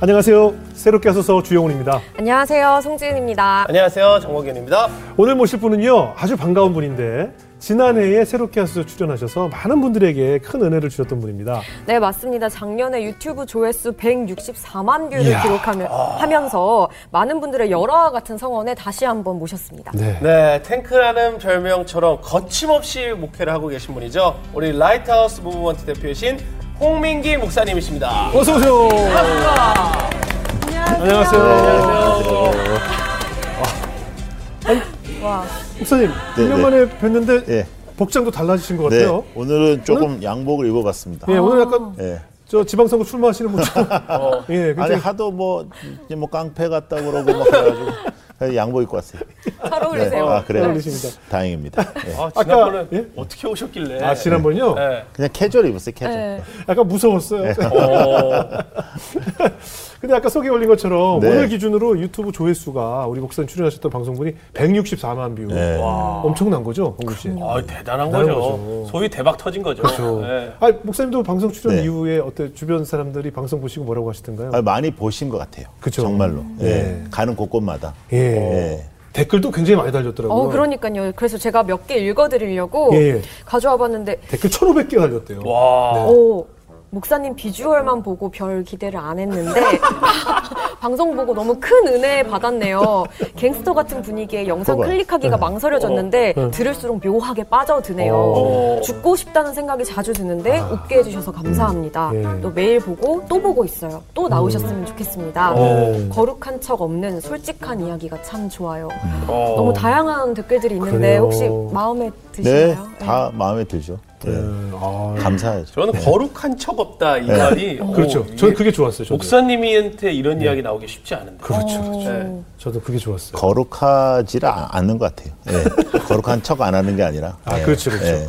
안녕하세요. 새롭게 하소서 주영훈입니다. 안녕하세요. 송지은입니다. 안녕하세요. 정목현입니다. 오늘 모실 분은요, 아주 반가운 분인데, 지난해에 새롭게 하소서 출연하셔서 많은 분들에게 큰 은혜를 주셨던 분입니다. 네, 맞습니다. 작년에 유튜브 조회수 164만 뷰를 이야. 기록하면서 많은 분들의 열화와 같은 성원에 다시 한번 모셨습니다. 네. 네, 탱크라는 별명처럼 거침없이 목회를 하고 계신 분이죠. 우리 라이트하우스 무브먼트 대표이신 홍민기 목사님이십니다. 어서 오세요. 안녕하세요. 와, 목사님, 네, 1년 네. 만에 뵀는데, 예. 복장도 달라지신 것 네, 같아요. 오늘은 조금 양복을 입어봤습니다. 예, 오늘 약간 예. 저 지방선거 출마하시는 분처럼. 예, 아니 굉장히 하도 뭐, 이제 뭐 깡패 같다 그러고 막 그래가지고 양복 입고 왔어요. 잘 어울리세요. 아 그래요? 어울리십니다. 다행입니다. 예. 아, 지난번에 예? 어떻게 오셨길래? 아, 지난번요? 네. 그냥 캐주얼 입었어요. 캐주얼. 네. 약간 무서웠어요. 어, 근데 아까 소개 올린 것처럼 네. 오늘 기준으로 유튜브 조회수가 우리 목사님 출연하셨던 방송분이 164만 뷰. 네. 와. 엄청난 거죠, 홍씨 아, 대단한 대단한 거죠. 거죠. 소위 대박 터진 거죠. 그렇죠. 네. 아, 목사님도 방송 출연 네. 이후에 어때 주변 사람들이 방송 보시고 뭐라고 하시던가요? 아, 많이 보신 것 같아요. 그쵸. 정말로. 예. 네. 가는 곳곳마다. 예. 예. 댓글도 굉장히 많이 달렸더라고요. 어, 그러니까요. 그래서 제가 몇 개 읽어드리려고 예, 예. 가져와 봤는데, 댓글 1,500개 달렸대요. 와. 오, 목사님 비주얼만 보고 별 기대를 안 했는데 방송 보고 너무 큰 은혜 받았네요. 갱스터 같은 분위기에 영상 봐봐. 클릭하기가 망설여졌는데 들을수록 묘하게 빠져드네요. 어. 죽고 싶다는 생각이 자주 드는데 웃게 해주셔서 감사합니다. 예. 또 매일 보고 또 보고 있어요. 또 나오셨으면 좋겠습니다. 어. 거룩한 척 없는 솔직한 이야기가 참 좋아요. 어. 너무 다양한 댓글들이 있는데 그래요. 혹시 마음에 네, 드시나요? 다 마음에 들죠. 예. 네. 아, 감사하죠. 저는 거룩한 척 없다 이 네. 말이 그렇죠. 오, 저는 이게 그게 좋았어요. 저도. 목사님한테 이런 이야기 나오기 쉽지 않은데. 그렇죠. 어. 네. 저도 그게 좋았어요. 거룩하지를 아- 않는 것 같아요. 예. 거룩한 척 안 하는 게 아니라. 아, 예. 그렇죠, 그렇죠. 예.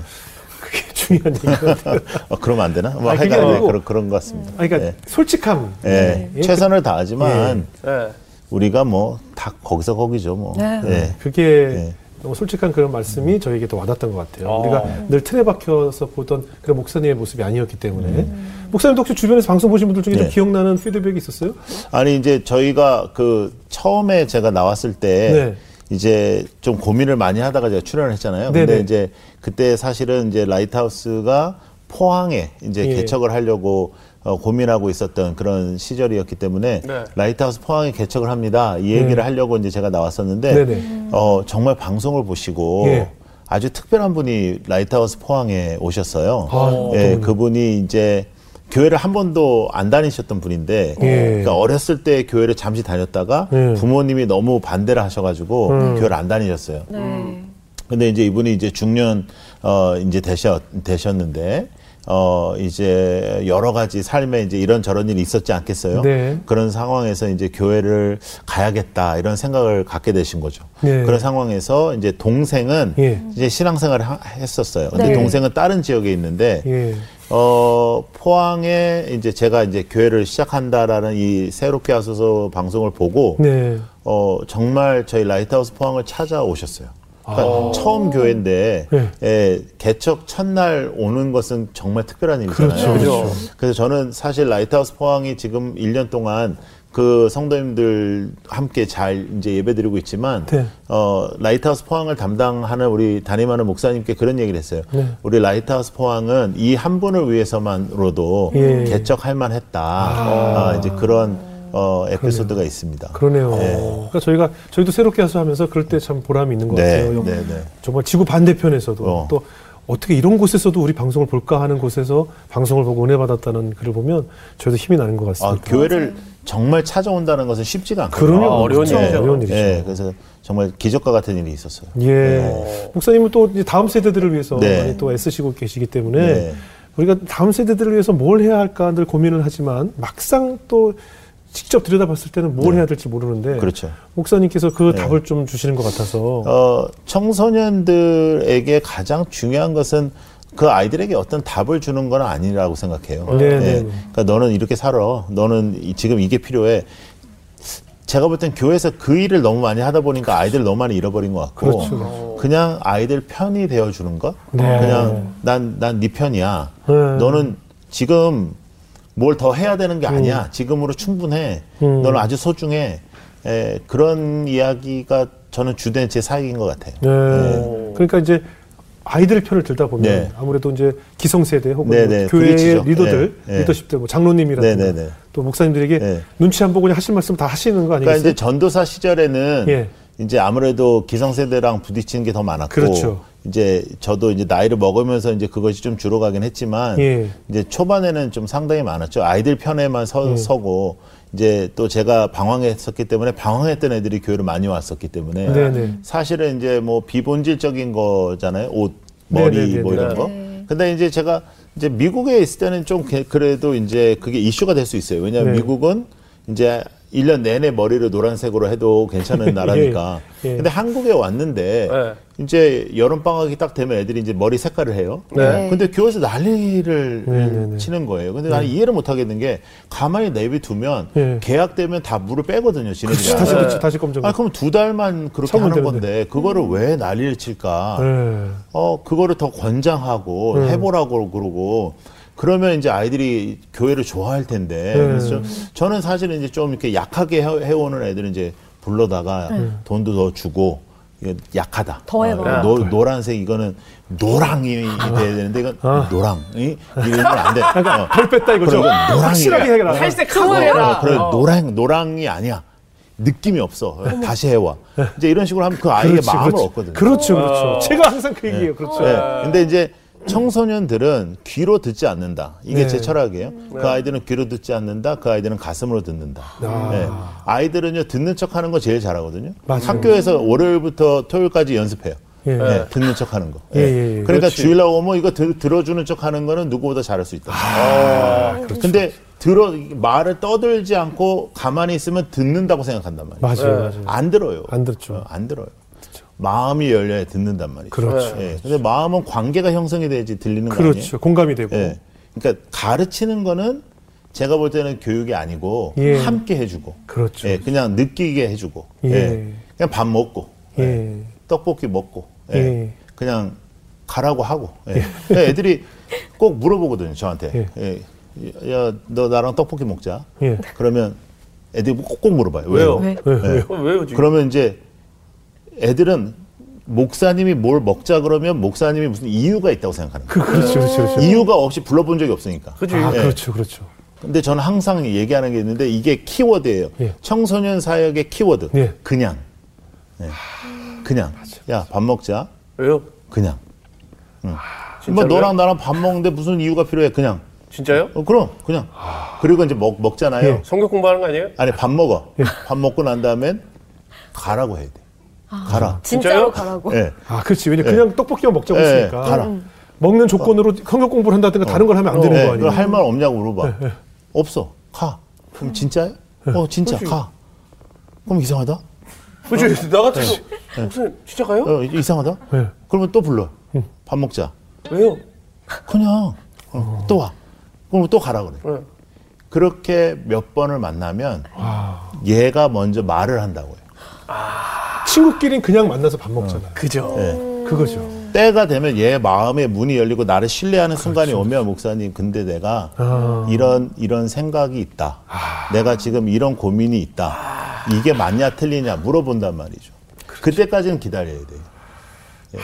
그게 중요한 얘기 같아요. 어, 그러면 안 되나? 뭐 아니, 하여간 네, 그런, 그런 것 같습니다. 아, 그러니까 예. 솔직함. 예. 예. 최선을 다하지만 네. 우리가 뭐 다 거기서 거기죠 뭐. 네. 예. 그게 네. 너무 솔직한 그런 말씀이 저에게 더 와닿던 것 같아요. 어. 우리가 늘 틀에 박혀서 보던 그런 목사님의 모습이 아니었기 때문에. 목사님도 혹시 주변에서 방송 보신 분들 중에 좀 네. 기억나는 피드백이 있었어요? 아니 이제 저희가 그 처음에 제가 나왔을 때 네. 이제 좀 고민을 많이 하다가 제가 출연을 했잖아요. 근데 네네. 이제 그때 사실은 이제 라이트하우스가 포항에 이제 예. 개척을 하려고 어, 고민하고 있었던 그런 시절이었기 때문에 네. 라이트하우스 포항에 개척을 합니다. 이 얘기를 네. 하려고 이제 제가 나왔었는데. 어, 정말 방송을 보시고 예. 아주 특별한 분이 라이트하우스 포항에 오셨어요. 아, 예, 그분이 이제 교회를 한 번도 안 다니셨던 분인데, 예. 그러니까 어렸을 때 교회를 잠시 다녔다가 예. 부모님이 너무 반대를 하셔가지고 음. 교회를 안 다니셨어요. 네. 근데 이제 이분이 이제 중년 어 이제 되셨 되셨는데 어 이제 여러 가지 삶에 이제 이런 저런 일이 있었지 않겠어요? 네. 그런 상황에서 이제 교회를 가야겠다 이런 생각을 갖게 되신 거죠. 네. 그런 상황에서 이제 동생은 예. 이제 신앙생활을 하- 했었어요. 근데 네. 동생은 다른 지역에 있는데 예. 어, 포항에 이제 제가 이제 교회를 시작한다라는 이 새롭게 하소서 방송을 보고 네. 어, 정말 저희 라이트하우스 포항을 찾아오셨어요. 그러니까 처음 교회인데 아. 네. 예, 개척 첫날 오는 것은 정말 특별한 일이잖아요. 그렇죠, 그렇죠. 그래서 저는 사실 라이트하우스 포항이 지금 1년 동안 그 성도님들 함께 잘 이제 예배드리고 있지만 네. 어 라이트하우스 포항을 담당하는 우리 담임하는 목사님께 그런 얘기를 했어요. 네. 우리 라이트하우스 포항은 이 한 분을 위해서만으로도 예. 개척할 만했다. 아, 이제 그런 어 에피소드가 있습니다. 그러네요. 네. 그러니까 저희가 저희도 새롭게 하소하면서 그럴 때 참 보람이 있는 것 네, 같아요. 네, 네. 정말 지구 반대편에서도 어. 또 어떻게 이런 곳에서도 우리 방송을 볼까 하는 곳에서 방송을 보고 은혜 받았다는 글을 보면 저희도 힘이 나는 것 아, 같습니다. 교회를 정말 찾아온다는 것은 쉽지가 않거든요. 그럼요. 아, 어려운 진짜 일이죠. 어려운 일이죠. 예, 그래서 정말 기적과 같은 일이 있었어요. 예. 목사님은 또 이제 다음 세대들을 위해서 네. 많이 또 애쓰시고 계시기 때문에 네. 우리가 다음 세대들을 위해서 뭘 해야 할까 늘 고민을 하지만 막상 또 직접 들여다봤을 때는 뭘 해야 될지 모르는데 그렇죠. 목사님께서 그 답을 좀 주시는 것 같아서 어, 청소년들에게 가장 중요한 것은 그 아이들에게 어떤 답을 주는 건 아니라고 생각해요. 네, 네, 예. 네. 그러니까 너는 이렇게 살아. 너는 이- 지금 이게 필요해. 제가 볼 땐 교회에서 그 일을 너무 많이 하다 보니까 아이들 너무 많이 잃어버린 것 같고 그렇죠. 그냥 아이들 편이 되어 주는 것. 네. 그냥 난 난 네 편이야. 네. 너는 지금 뭘 더 해야 되는 게 아니야. 지금으로 충분해. 음. 너는 아주 소중해. 에, 그런 이야기가 저는 주된 제 사역인 것 같아요. 네. 그러니까 이제 아이들 편을 들다 보면 네. 아무래도 이제 기성세대 혹은 네, 뭐 네, 교회의 부딪히죠. 리더들, 네, 네. 리더십들, 뭐 장로님이라든가 네, 네, 네. 또 목사님들에게 네. 눈치 안 보고 그냥 하실 말씀 다 하시는 거 그러니까 아니겠어요? 이제 전도사 시절에는 예. 이제 아무래도 기성세대랑 부딪히는 게 더 많았고 그렇죠. 이제 저도 이제 나이를 먹으면서 이제 그것이 좀 줄어가긴 했지만 예. 이제 초반에는 좀 상당히 많았죠. 아이들 편에만 서, 예. 서고 이제 또 제가 방황했었기 때문에 방황했던 애들이 교회를 많이 왔었기 때문에 네네. 사실은 이제 뭐 비본질적인 거잖아요. 옷, 머리 네네네네. 뭐 이런 거. 네. 근데 이제 제가 이제 미국에 있을 때는 좀 게- 그래도 이제 그게 이슈가 될 수 있어요. 왜냐하면 네. 미국은 이제 1년 내내 머리를 노란색으로 해도 괜찮은 나라니까. 예. 근데 한국에 왔는데 네. 이제 여름 방학이 딱 되면 애들이 이제 머리 색깔을 해요. 네. 근데 교회에서 난리를 네, 네, 네. 치는 거예요. 근데 나는 이해를 못 하겠는 게 가만히 내비두면 예. 개학되면 다 물을 빼거든요. 지네들이. 다시 네. 그렇지, 다시 검정. 아 그럼 두 달만 그렇게 하는 되는데. 건데 그거를 왜 난리를 칠까? 네. 어 그거를 더 권장하고 음. 해보라고 그러고 그러면 이제 아이들이 교회를 좋아할 텐데 네. 그래서 저, 저는 사실은 이제 좀 이렇게 약하게 해, 해오는 애들은 이제 불러다가 돈도 더 주고 약하다. 더 해봐. 어, 노, 노란색 이거는 노랑이 돼야 되는데 이건 아. 노랑이 이러면 안 돼. 어. 덜 뺐다 이거죠. 건 확실하게 노랑이야. 해라. 탈색하고 어, 해라. 그래 어. 노랑 노랑이 아니야. 느낌이 없어. 다시 해와. 이제 이런 식으로 하면 그 아이의 마음을 얻거든요. 그렇죠, 그렇죠. 어. 제가 항상 그 얘기해요. 그렇죠. 네. 근데 이제 청소년들은 귀로 듣지 않는다. 이게 네. 제 철학이에요. 그 아이들은 귀로 듣지 않는다. 그 아이들은 가슴으로 듣는다. 아. 네. 아이들은요 듣는 척하는 거 제일 잘하거든요. 맞아요. 학교에서 월요일부터 토요일까지 연습해요. 예. 네, 듣는 척 하는 거. 예, 네. 예, 예. 그러니까 그렇지. 주일 날 오면 이거 들, 들어주는 척 하는 거는 누구보다 잘할 수 있다. 아, 근데 들어 말을 떠들지 않고 가만히 있으면 듣는다고 생각한단 말이에요. 맞아요, 네. 맞아요. 안 들어요. 안 듣죠. 어, 안 들어요. 마음이 열려야 듣는단 말이죠. 그렇죠. 예. 근데 마음은 관계가 형성이 돼야지 들리는 거 그렇죠. 아니에요? 공감이 되고. 예. 그러니까 가르치는 거는 제가 볼 때는 교육이 아니고 예. 함께 해주고, 그렇죠. 예, 그냥 느끼게 해주고, 예. 예. 그냥 밥 먹고, 예. 예. 떡볶이 먹고, 예. 예. 그냥 가라고 하고. 예. 그러니까 애들이 꼭 물어보거든요, 저한테. 예. 야, 너 나랑 떡볶이 먹자. 예. 그러면 애들이 꼭 물어봐요. 왜요? 왜? 왜, 예. 왜요? 어, 왜요 지금? 그러면 이제 애들은 목사님이 뭘 먹자 그러면 목사님이 무슨 이유가 있다고 생각하는 거예요. 그, 그렇죠, 그렇죠, 그렇죠. 이유가 없이 불러본 적이 없으니까. 그지. 아, 예. 그렇죠, 그렇죠. 근데 저는 항상 얘기하는 게 있는데 이게 키워드예요. 예. 청소년 사역의 키워드. 예. 그냥. 예. 그냥. 야, 밥 먹자. 왜요? 그냥. 응. 진짜로요? 뭐 너랑 나랑 밥 먹는데 무슨 이유가 필요해? 그냥. 진짜요? 어, 그럼 그냥. 그리고 이제 먹 먹잖아요. 예. 성격 공부하는 거 아니에요? 아니 밥 먹어. 밥 먹고 난 다음엔 가라고 해야 돼. 가라. 진짜로? 가라고. 예. 아, 그렇지. 왜냐 그냥 떡볶이만 먹자고 예, 했으니까. 가라. 먹는 조건으로 성격 공부를 한다든가 다른 걸 하면 안 되는 예, 거 아니에요? 그럼 할말 없냐고 물어봐. 없어. 가. 그럼 진짜요? 어, 진짜. 가. 그럼 이상하다? 그지. 나 같아도 목사님 진짜 가요? 어, 이상하다? 예. 그러면 또 불러. 밥 먹자. 왜요? 그냥. 어, 또 와. 그럼 또 가라 그래. 네. 그렇게 몇 번을 만나면 얘가 먼저 말을 한다고 요. 친구끼리는 그냥 만나서 밥 먹잖아요. 그죠. 예. 그거죠. 때가 되면 얘 마음의 문이 열리고 나를 신뢰하는 순간이 오면 목사님 근데 내가 아. 이런 이런 생각이 있다. 내가 지금 이런 고민이 있다. 이게 맞냐 틀리냐 물어본단 말이죠. 그때까지는 기다려야 돼요. 예.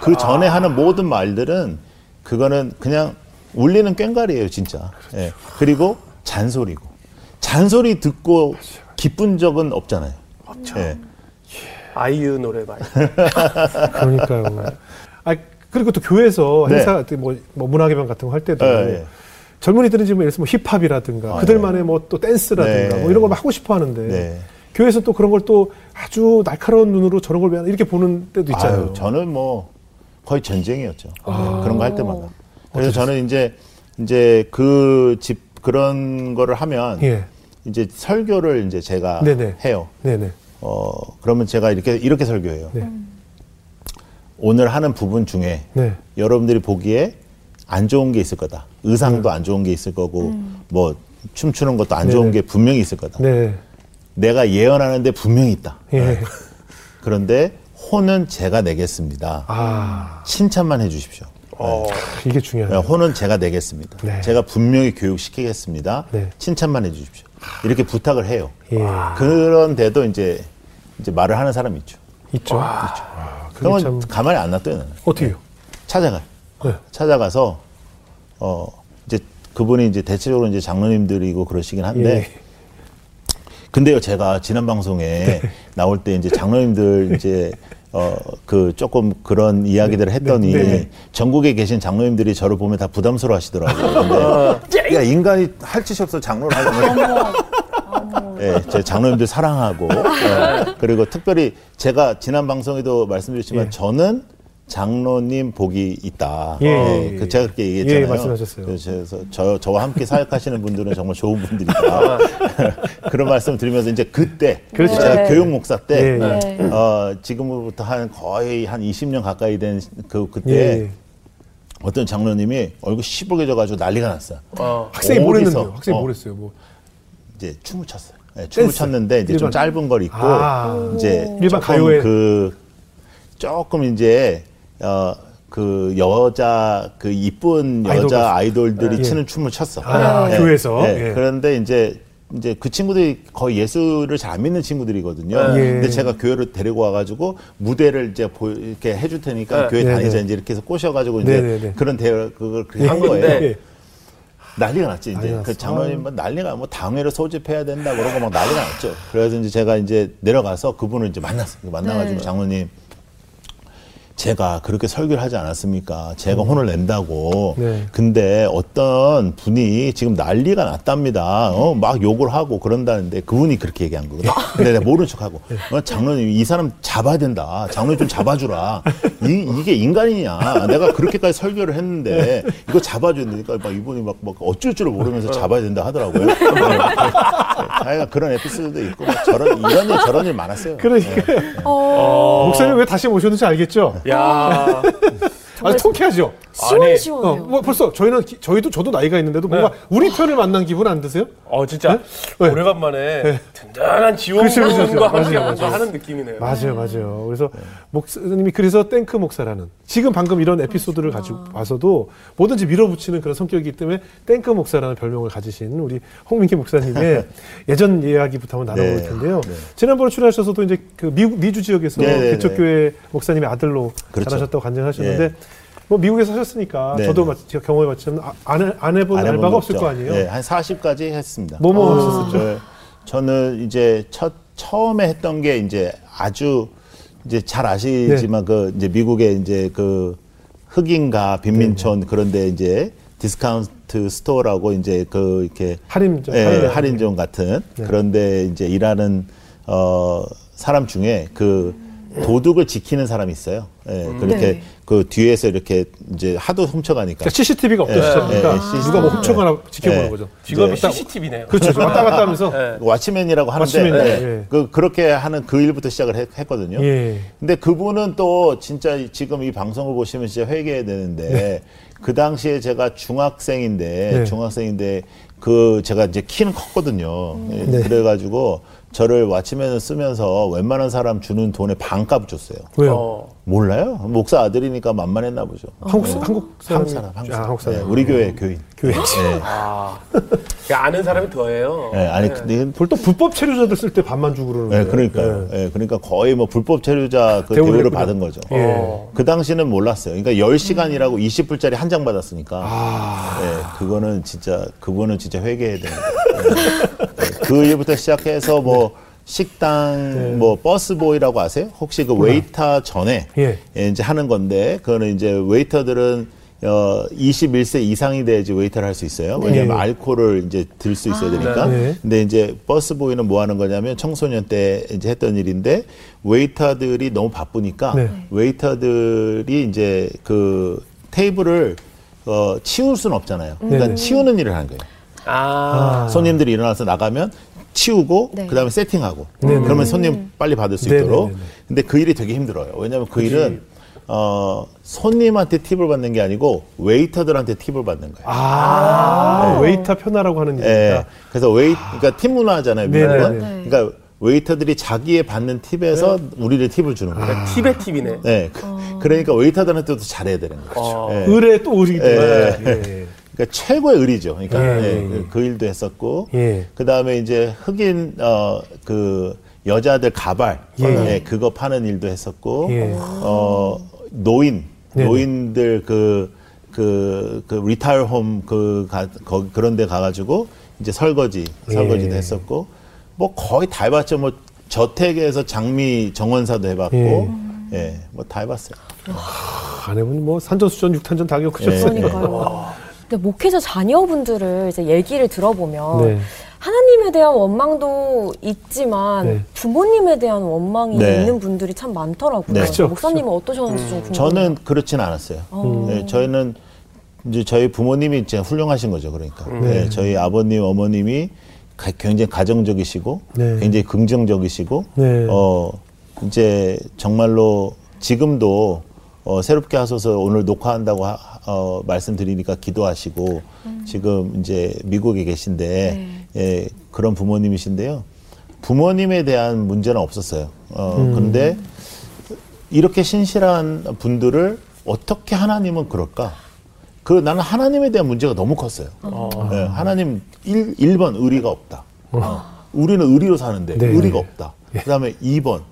그 전에 하는 모든 말들은 그거는 그냥 울리는 꽹과리예요, 진짜. 예. 그리고 잔소리고 잔소리 듣고 기쁜 적은 없잖아요. 없죠. 예. 아이유 노래 많이. 그러니까요. 아, 그리고 또 교회에서 네. 행사 같은 뭐, 뭐 문화개방 같은 거 할 때도 예, 예. 젊은이들은 지금 예를 들어서 뭐 힙합이라든가 아, 그들만의 뭐또 댄스라든가 네. 뭐 이런 걸 막 하고 싶어 하는데 네. 교회에서 또 그런 걸 또 아주 날카로운 눈으로 저런 걸 왜 이렇게 보는 때도 있잖아요. 아유, 저는 뭐 거의 전쟁이었죠. 네, 그런 거 할 때마다. 그래서 저는 이제 이제 그 집 그런 거를 하면 예. 이제 설교를 이제 제가 네네. 해요. 네네. 어 그러면 제가 이렇게 이렇게 설교해요. 네. 오늘 하는 부분 중에 네. 여러분들이 보기에 안 좋은 게 있을 거다. 의상도 안 좋은 게 있을 거고 뭐 춤추는 것도 안 좋은 네네. 게 분명히 있을 거다. 네. 내가 예언하는데 분명히 있다. 예. 그런데 혼은 제가 내겠습니다. 아. 칭찬만 해주십시오. 어. 이게 중요해요. 혼은 제가 내겠습니다. 네. 제가 분명히 교육시키겠습니다. 네. 칭찬만 해주십시오. 이렇게 부탁을 해요. 예. 그런데도 이제 이제 말을 하는 사람이 있죠. 있죠. 아, 그게 그러면 참 가만히 안 놔둬요. 어떻게요? 찾아가요. 네. 찾아가서 어 이제 그분이 이제 대체적으로 이제 장로님들이고 그러시긴 한데 예. 근데요 제가 지난 방송에 나올 때 이제 장로님들 이제 어 그 조금 그런 이야기들을 했더니 네, 네. 전국에 계신 장로님들이 저를 보면 다 부담스러워 하시더라고요. 근데 야 인간이 할 짓이 없어 장로를 하려면 예, 제 장로님들 사랑하고 예, 그리고 특별히 제가 지난 방송에도 말씀드렸지만 예. 저는 장로님 복이 있다. 예, 예, 예, 그 예. 제가 그렇게 얘기했잖아요. 예, 말씀하셨어요. 그래서 저 저와 함께 사역하시는 분들은 정말 좋은 분들이다. 그런 말씀 을 드리면서 이제 그때 그렇죠. 제가 네. 교육 목사 때 예. 네. 어, 지금으로부터 한 거의 한 20년 가까이 된 그 그때 예. 어떤 장로님이 얼굴 시뻘개져가지고 난리가 났어요. 어. 학생이? 했는데요? 학생이 어. 뭘 했어요? 뭐 이제 춤을 췄어요. 네, 춤을 댄스. 췄는데 이제 좀 일반- 짧은 걸 입고 아. 이제 일반 조금 가요에. 그 조금 이제 어 그 여자 그 이쁜 아이돌 여자 가수. 아이돌 들이 예. 치는 춤을 췄어. 아, 교회에서? 예. 예. 그런데 이제 이제 그 친구들이 거의 예수를 잘 안 믿는 친구들이거든요. 예. 근데 제가 교회로 데리고 와가지고 무대를 이제 보, 이렇게 해줄 테니까 네. 교회 네, 다니자 네. 이제 이렇게 해서 꼬셔가지고 이제 네, 네, 네. 그런 대화 그걸 그렇게 한 예. 거예요. 네. 난리가 났지 난리 이제 났어. 그 장로님 뭐 난리가 뭐 당회를 소집해야 된다 그러고 막 난리가 났죠. 그래서 이제 제가 이제 내려가서 그분을 이제 만났어요. 만나가지고 네. 장로님 제가 그렇게 설교를 하지 않았습니까? 제가 혼을 낸다고. 네. 근데 어떤 분이 지금 난리가 났답니다. 어, 막 욕을 하고 그런다는데 그분이 그렇게 얘기한 거거든요. 근데 내가 모른 척하고 어, 장로님 이 사람 잡아야 된다. 장로님 좀 잡아주라. 이, 이게 인간이냐? 내가 그렇게까지 설교를 했는데 이거 잡아줘야 되니까 막 이분이 막, 막 어쩔 줄을 모르면서 잡아야 된다 하더라고요. 네. 자기가 그런 에피소드도 있고 막 저런 이런 일 저런 일 많았어요. 그러니까 어, 목사님 왜 다시 모셨는지 알겠죠? 야. 아주 통쾌하죠. 시원시원해요. 어, 뭐 벌써 저희는 기- 저희도 저도 나이가 있는데도 뭔가 우리 편을 만난 기분 안 드세요? 어 진짜 네? 오래간만에 든든한 그렇죠, 그렇죠, 지원과 그렇죠. 함께 맞아요. 하는 느낌이네요. 맞아요, 맞아요. 그래서 목사님이 그래서 땡크 목사라는 지금 방금 이런 에피소드를 가지고 와서도 뭐든지 밀어붙이는 그런 성격이기 때문에 땡크 목사라는 별명을 가지신 우리 홍민기 목사님의 예전 이야기부터 한번 나눠볼 네. 텐데요. 지난번에 출연하셔서도 이제 그 미국 미주 지역에서 네, 네, 네. 개척교회 목사님의 아들로 그렇죠. 자라셨다고 간증하셨는데 예. 뭐 미국에서 사셨으니까 네, 저도 네. 마- 제가 경험해 봤지만 아, 안, 해- 안 해본 안 알바가 거 없을. 거 아니에요. 네, 한 40까지 했습니다. 뭐뭐 어, 하셨었죠? 네. 저는 이제 첫 처음에 했던 게 이제 아주 이제 잘 네. 아시지만 그 이제 미국의 이제 그 흑인가 네, 빈민촌 그런데 이제 discount store라고 이제 그 이렇게 할인점, 예, 할인- 할인점 같은 네. 그런데 이제 일하는 어 사람 중에 그 도둑을 지키는 사람이 있어요. 예, 그렇게 네. 그 뒤에서 이렇게 이제 하도 훔쳐가니까 그러니까 CCTV가 없던 예, 시절이니까 예, 예, 누가 뭐. 훔쳐가나 지켜보는 예. 거죠. 직업이 CCTV네요. 그렇죠. 왔다 갔다 하면서 네. watchman이라고 하는데 예, 예. 그 그렇게 하는 그 일부터 시작을 했, 거든요 예. 근데 그분은 또 진짜 지금 이 방송을 보시면 진짜 회개해야 되는데 그 당시에 제가 중학생인데 네. 중학생인데 그 제가 이제 키는 컸거든요. 예, 네. 그래가지고 저를 와치맨을 쓰면서 웬만한 사람 주는 돈의 반값 줬어요. 왜요? 어. 몰라요? 목사 아들이니까 만만했나 보죠. 한국 사- 한국 사람 한국 사람, 한국 아, 사람. 한국 사람. 예, 우리 교회 교인. 교회. 예. 아. 아는 사람이 더해요. 예, 아니 근데 그걸 또 불법 체류자들 쓸 때 반만 주고 그러는 예, 거예요. 그러니까요. 예, 그러니까 거의 뭐 불법 체류자 그 대우를. 받은 거죠. 예. 어. 그 당시는 몰랐어요. 그러니까 10시간이라고 20불짜리 한 장 받았으니까. 아. 예, 그거는 진짜, 그거는 진짜 회개해야 됩니다. 예. 예, 그 일부터 시작해서 뭐, 식당, 네. 뭐, busboy라고 아세요? 혹시 그 웨이터 전에 예. 예, 이제 하는 건데, 그거는 이제 웨이터들은 어, 21세 이상이 돼야지 웨이터를 할 수 있어요. 왜냐하면 네. 알코올을 이제 들 수 있어야 되니까. 네. 근데 이제 busboy는 뭐 하는 거냐면 청소년 때 이제 했던 일인데 웨이터들이 너무 바쁘니까 네. 웨이터들이 이제 그 테이블을 어, 치울 수는 없잖아요. 그러니까 네. 치우는 일을 하는 거예요. 아. 손님들이 일어나서 나가면 치우고 네. 그다음에 세팅하고 네네. 그러면 손님 빨리 받을 수 네네네네. 있도록. 근데 그 일이 되게 힘들어요. 왜냐하면 그 일은 어, 손님한테 팁을 받는 게 아니고 웨이터들한테 팁을 받는 거예요. 아, 웨이터 편하라고 하는 예. 얘기니까. 그래서 웨이, 그러니까 팁 문화잖아요. 네네네. 미국은. 네. 그러니까 웨이터들이 자기의 받는 팁에서 우리를 팁을 주는 거예요. 그러니까 팁의 팁이네. 네. 그, 러니까 웨이터들한테도 잘해야 되는 거죠. 어. 예. 을에 또 을이기 때문에. 예. 그러니까 최고의 을이죠. 그러니까 예, 예, 예, 예. 그- 그 일도 했었고, 예. 그 다음에 이제 흑인 어 그 여자들 가발, 예. 예, 그거 파는 일도 했었고, 예. 어 노인 네네. 노인들 그 그, 그, 리타일 홈, 그, 가, 거, 그런 데 가가지고, 이제 설거지, 설거지도 예. 했었고, 뭐 거의 다 해봤죠. 뭐, 저택에서 장미 정원사도 해봤고, 예. 예, 뭐다 해봤어요. 아내분 뭐 산전수전 육탄전 다. 예. 그러니까요. 근데 목회자 자녀분들을 이제 얘기를 들어보면 네. 하나님에 대한 원망도 있지만 네. 부모님에 대한 원망이 네. 있는 분들이 참 많더라고요. 네. 그쵸, 목사님은 어떠셨는지 좀 궁금해요. 저는 그렇진 않았어요. 어. 네, 저희는 이제 저희 부모님이 이제 훌륭하신 거죠. 그러니까 네. 네, 저희 아버님 어머님이 가- 굉장히 가정적이시고 네. 굉장히 긍정적이시고 네. 어 이제 정말로 지금도 어, 새롭게 하소서 오늘 녹화한다고 하- 어, 말씀드리니까 기도하시고 지금 이제 미국에 계신데 예, 그런 부모님이신데요. 부모님에 대한 문제는 없었어요. 어, 그런데 이렇게 신실한 분들을 어떻게 하나님은 그럴까? 그 나는 하나님에 대한 문제가 너무 컸어요. 예, 하나님 1, 1번 의리가 없다. 어, 우리는 의리로 사는데 네. 의리가 없다. 그다음에 2번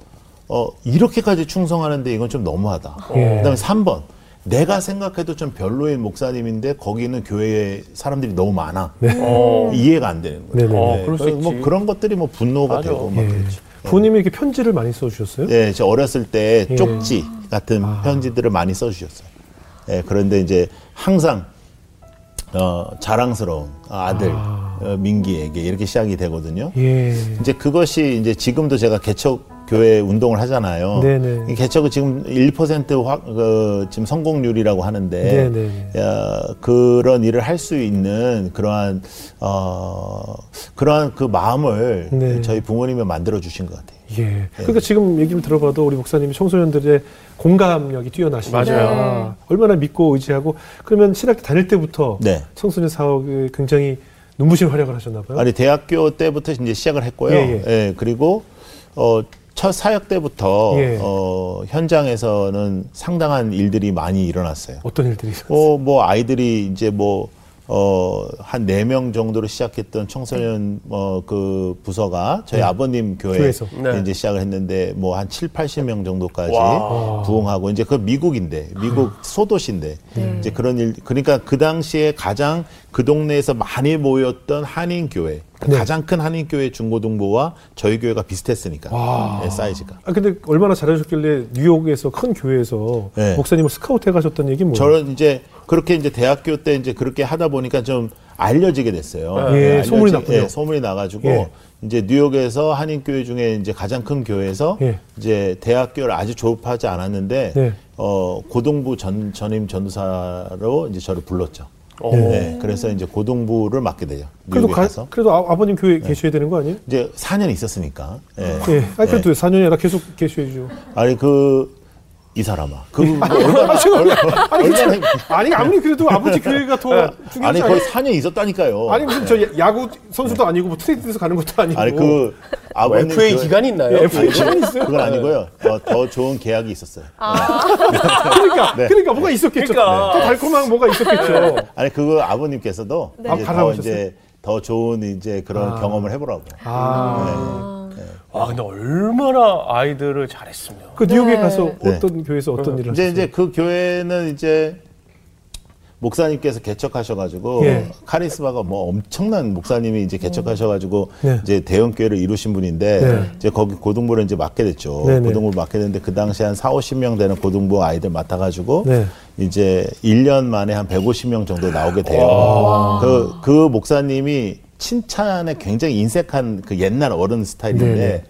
어, 이렇게까지 충성하는데 이건 좀 너무하다. 예. 그다음에 3번 내가 생각해도 좀 별로인 목사님인데 거기는 교회에 사람들이 너무 많아. 어. 이해가 안 되는 거예요. 네네. 어, 그럴 수 그래서 뭐 있지. 그런 것들이 뭐 분노가 맞아. 되고 막 예. 그렇죠. 부모님이 이렇게 편지를 많이 써주셨어요? 네, 저 어렸을 때 예. 쪽지 같은 편지들을 많이 써주셨어요. 예, 그런데 이제 항상 어, 자랑스러운 아들 어, 민기에게 이렇게 시작이 되거든요. 예. 이제 그것이 이제 지금도 제가 개척 교회 운동을 하잖아요. 네네. 이 개척은 지금 1% 확, 그, 지금 성공률이라고 하는데, 네네. 야, 그런 일을 할 수 있는 그러한, 어, 그러한 그 마음을 네. 저희 부모님이 만들어 주신 것 같아요. 예. 그러니까 지금 얘기를 들어봐도 우리 목사님이 청소년들의 공감력이 뛰어나시니까 맞아요. 얼마나 믿고 의지하고 그러면 신학교 다닐 때부터 네. 청소년 사역에 굉장히 눈부신 활약을 하셨나 봐요. 아니 대학교 때부터 이제 시작을 했고요. 예, 예. 그리고 어, 첫 사역 때부터 예. 어, 현장에서는 상당한 일들이 많이 일어났어요. 어떤 일들이 있었어요? 어, 뭐 아이들이 이제 뭐 어, 한 네 명 정도로 시작했던 청소년 어, 그 부서가 저희 아버님 교회 교회에서. 네. 이제 시작을 했는데 뭐한 7, 80명 정도까지 와. 부흥하고 이제 그 미국인데 미국 소도시인데 이제 그런 일 그러니까 그 당시에 가장 그 동네에서 많이 모였던 한인 교회 네. 가장 큰 한인 교회 중고등부와 저희 교회가 비슷했으니까 네, 사이즈가 아 근데 얼마나 잘하셨길래 뉴욕에서 큰 교회에서 네. 목사님을 스카우트 해가셨던 얘기 뭐예요? 저는 이제 그렇게 이제 대학교 때 이제 그렇게 하다 보니까 좀 알려지게 됐어요. 예, 알려지- 소문이 났군요. 예, 소문이 나가지고 예. 이제 뉴욕에서 한인 교회 중에 이제 가장 큰 교회에서 예. 이제 대학교를 아직 졸업하지 않았는데 네. 어 고등부 전 전임 전도사로 이제 저를 불렀죠. 어. 네, 그래서 이제 고등부를 맡게 되죠. 그래도 가, 가서 그래도 아, 버님 교회 에 계셔야 되는 거 아니에요? 이제 4년 있었으니까. 예. 예. 아니 그래도 4년이 아니라 계속 계셔야죠. 아니 그 이 사람아. 그 아, 지금 아니, 얼마나 진짜- 아니 아무리 그래도 아버지 교회가 더 중요하지 아니 않아요? 거의 4년 있었다니까요. 아니 무슨 저 야구 선수도 아니고 뭐 트레이드에서 가는 것도 아니고. 아니 그 아버님 FA 교회- 기간이 있나요? 예, FA 기간이 있어요? 그건 아니고요. 어, 더 좋은 계약이 있었어요. 그러니까 네. 그러니까 뭐가 있었겠죠. 그러니까. 더 달콤한 뭐가 있었겠죠. 아니 그거 아버님께서도 아, 이제 더? 이제 더 좋은 이제 그런 아. 경험을 해보라고. 아. 와, 근데 얼마나 아이들을 잘했으면. 그 뉴욕에 네. 가서 네. 어떤 교회에서 어떤 일을 이제 하셨어요? 이제 그 교회는 이제 목사님께서 개척하셔가지고 예. 카리스마가 뭐 엄청난 목사님이 이제 개척하셔가지고 네. 이제 대형 교회를 이루신 분인데 네. 이제 거기 고등부를 이제 맡게 됐죠. 네네. 고등부를 맡게 됐는데 그 당시에 한 4, 50명 되는 고등부 아이들 맡아가지고 네. 이제 1년 만에 한 150명 정도 나오게 돼요. 그, 그 목사님이 칭찬에 굉장히 인색한 그 옛날 어른 스타일인데 네네.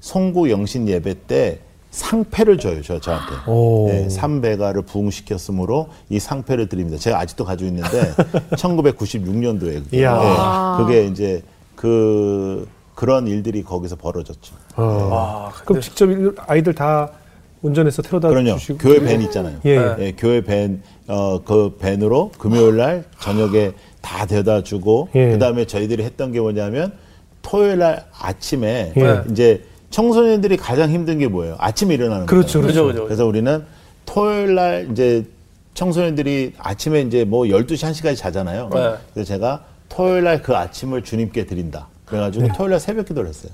송구 영신 예배 때 상패를 줘요, 저, 저한테. 오. 네, 삼배가를 부흥시켰으므로 이 상패를 드립니다. 제가 아직도 가지고 있는데 1996년도에 그게. 네, 그게 이제 그 그런 일들이 거기서 벌어졌죠. 어. 와, 그럼 직접 일- 아이들 다 운전해서 태워다 그럼요. 주시고 교회 밴 있잖아요. 예. 예, 교회 밴, 어, 그 밴으로 금요일 날 저녁에 다 데려다 주고, 예. 그 다음에 저희들이 했던 게 뭐냐면, 토요일 날 아침에 예. 이제 청소년들이 가장 힘든 게 뭐예요? 아침에 일어나는 그렇죠, 거예요. 그죠, 그죠. 그래서 우리는 토요일 날 이제 청소년들이 아침에 이제 뭐 12시 1시까지 자잖아요. 네. 그래서 제가 토요일 날 그 아침을 주님께 드린다. 그래 가지고 네. 토요일 날 새벽 기도를 했어요.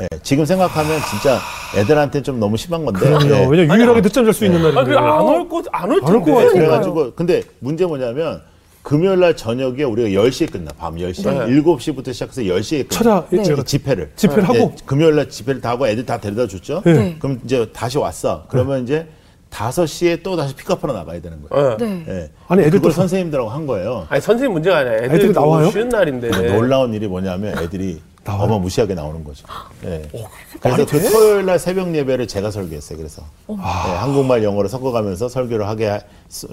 예, 지금 생각하면 진짜 애들한테 좀 너무 심한 건데. 그럼요. 예. 왜냐면 유일하게 늦잠 잘 수 있는 아, 날인데. 그안올 거, 안올 안올 텐데. 그래가지고 근데 문제 뭐냐면 금요일 날 저녁에 우리가 10시에 끝나. 밤 10시. 네. 7시부터 시작해서 10시에 끝나. 찾아 네. 집회를. 집회를 하고? 예, 금요일 날 집회를 다 하고 애들 다 데려다 줬죠. 네. 그럼 이제 다시 왔어. 그러면 이제 5시에 또 다시 픽업하러 나가야 되는 거예요. 예. 네. 예. 아니, 애들 그걸 또 선생님들하고 한 거예요. 아니 선생님 문제가 아니라 애들 애들이 나와요? 쉬는 날인데. 놀라운 일이 뭐냐면 애들이 나와요? 어마무시하게 나오는 거죠. 예. 그래서 그 토요일 날 새벽 예배를 제가 설교했어요. 그래서 예, 한국말 영어로 섞어가면서 설교를 하게 하-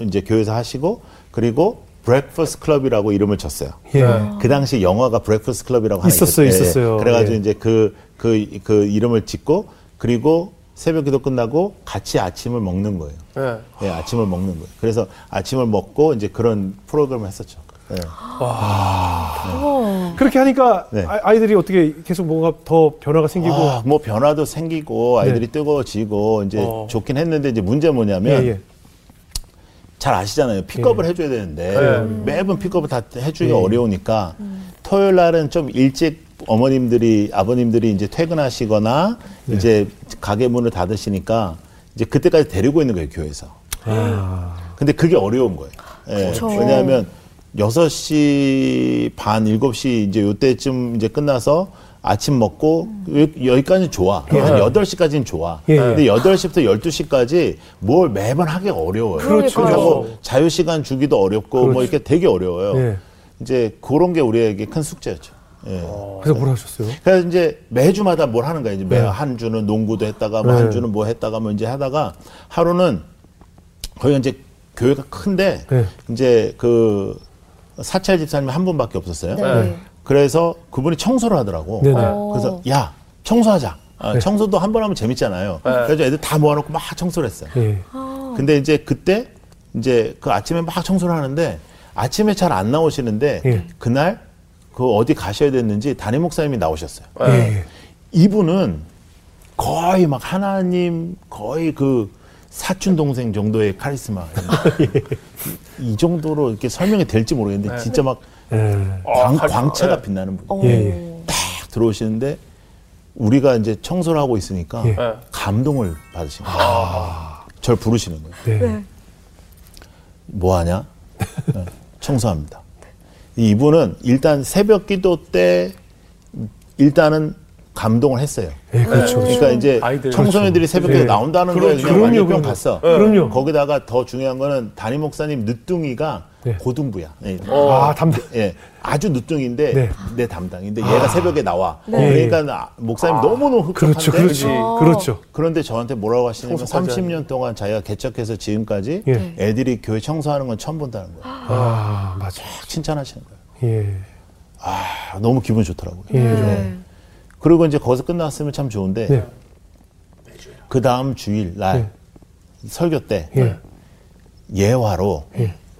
이제 교회에서 하시고 그리고 Breakfast Club이라고 이름을 줬어요. 예. 그 당시 영화가 Breakfast Club이라고 하나 있었어요, 있었- 예, 있었어요. 그래가지고 예. 이제 그, 그, 그 이름을 짓고 그리고 새벽 기도 끝나고 같이 아침을 먹는 거예요. 예. 예, 아침을 먹는 거예요. 그래서 아침을 먹고 이제 그런 프로그램을 했었죠. 예. 그렇게 하니까 네. 아- 아이들이 어떻게 계속 뭔가 더 변화가 생기고 아, 뭐 변화도 생기고 아이들이 뜨거워지고 이제 어. 좋긴 했는데 이제 문제 뭐냐면 예, 예. 잘 아시잖아요. 픽업을 해줘야 되는데 예. 매번 픽업을 다 해주기가 예. 어려우니까 토요일 날은 좀 일찍 어머님들이 아버님들이 이제 퇴근하시거나 네. 이제 가게 문을 닫으시니까 이제 그때까지 데리고 있는 거예요 교회에서. 아, 근데 그게 어려운 거예요. 예. 왜냐하면 6시 반, 7시 이제 요때쯤 이제 끝나서 아침 먹고 여- 여기까지는 좋아. 한 8시까지는 좋아. 예, 예. 근데 8시부터 12시까지 뭘 매번 하기 어려워요. 그렇죠. 그리고 자유 시간 주기도 어렵고 뭐 그렇죠. 이렇게 되게 어려워요. 예. 이제 그런 게 우리에게 큰 숙제였죠. 예. 그래서 뭐라 하셨어요? 그래서 이제 매주마다 뭘 하는 거예요. 이제 매 네. 한 주는 농구도 했다가 뭐 네. 한 주는 뭐 했다가 뭐 이제 하다가 하루는 거기 이제 교회가 큰데 네. 이제 그 사찰 집사님이 한 분밖에 없었어요. 네. 그래서 그분이 청소를 하더라고. 네네. 그래서 야 청소하자. 아, 청소도 한 번 하면 재밌잖아요. 그래서 애들 다 모아놓고 막 청소를 했어요. 예. 근데 이제 그때 이제 그 아침에 막 청소를 하는데 아침에 잘 안 나오시는데 예. 그날 그 어디 가셔야 됐는지 담임 목사님이 나오셨어요. 예. 예. 이분은 거의 막 하나님 거의 그 사촌 동생 정도의 카리스마. 이, 이 정도로 이렇게 설명이 될지 모르겠는데 진짜 막 예. 광, 카리스마. 광채가 예. 빛나는 분. 어. 예, 예. 딱 들어오시는데 우리가 이제 청소를 하고 있으니까 예. 예. 감동을 받으시는 거예요. 절 부르시는 거예요. 네. 네. 뭐 하냐? 네, 청소합니다. 이분은 일단 새벽 기도 때 일단은 감동을 했어요. 예, 그렇죠. 그러니까 이제 아이들. 청소년들이 새벽에 네. 나온다는 거에 그렇죠. 그냥 완전 그럼요, 뿅 갔어. 그럼요. 거기다가 더 중요한 거는 담임 목사님 늦둥이가 네. 고등부야. 예. 아, 담당. 예, 아주 늦둥인데 네. 내 담당인데 얘가 새벽에 나와. 네. 그러니까 나- 목사님 너무너무 흡족한데 그렇죠, 그렇지. 그렇죠. 그런데 저한테 뭐라고 하시냐면 청소까지 30년 동안 자기가 개척해서 지금까지 예. 애들이 교회 청소하는 건 처음 본다는 거예요. 아, 맞아. 칭찬하시는 거예요. 예. 아, 너무 기분 좋더라고요. 예. 네. 그리고 이제 거기서 끝났으면 참 좋은데 네. 그 다음 주일 날 설교 때 예. 예화로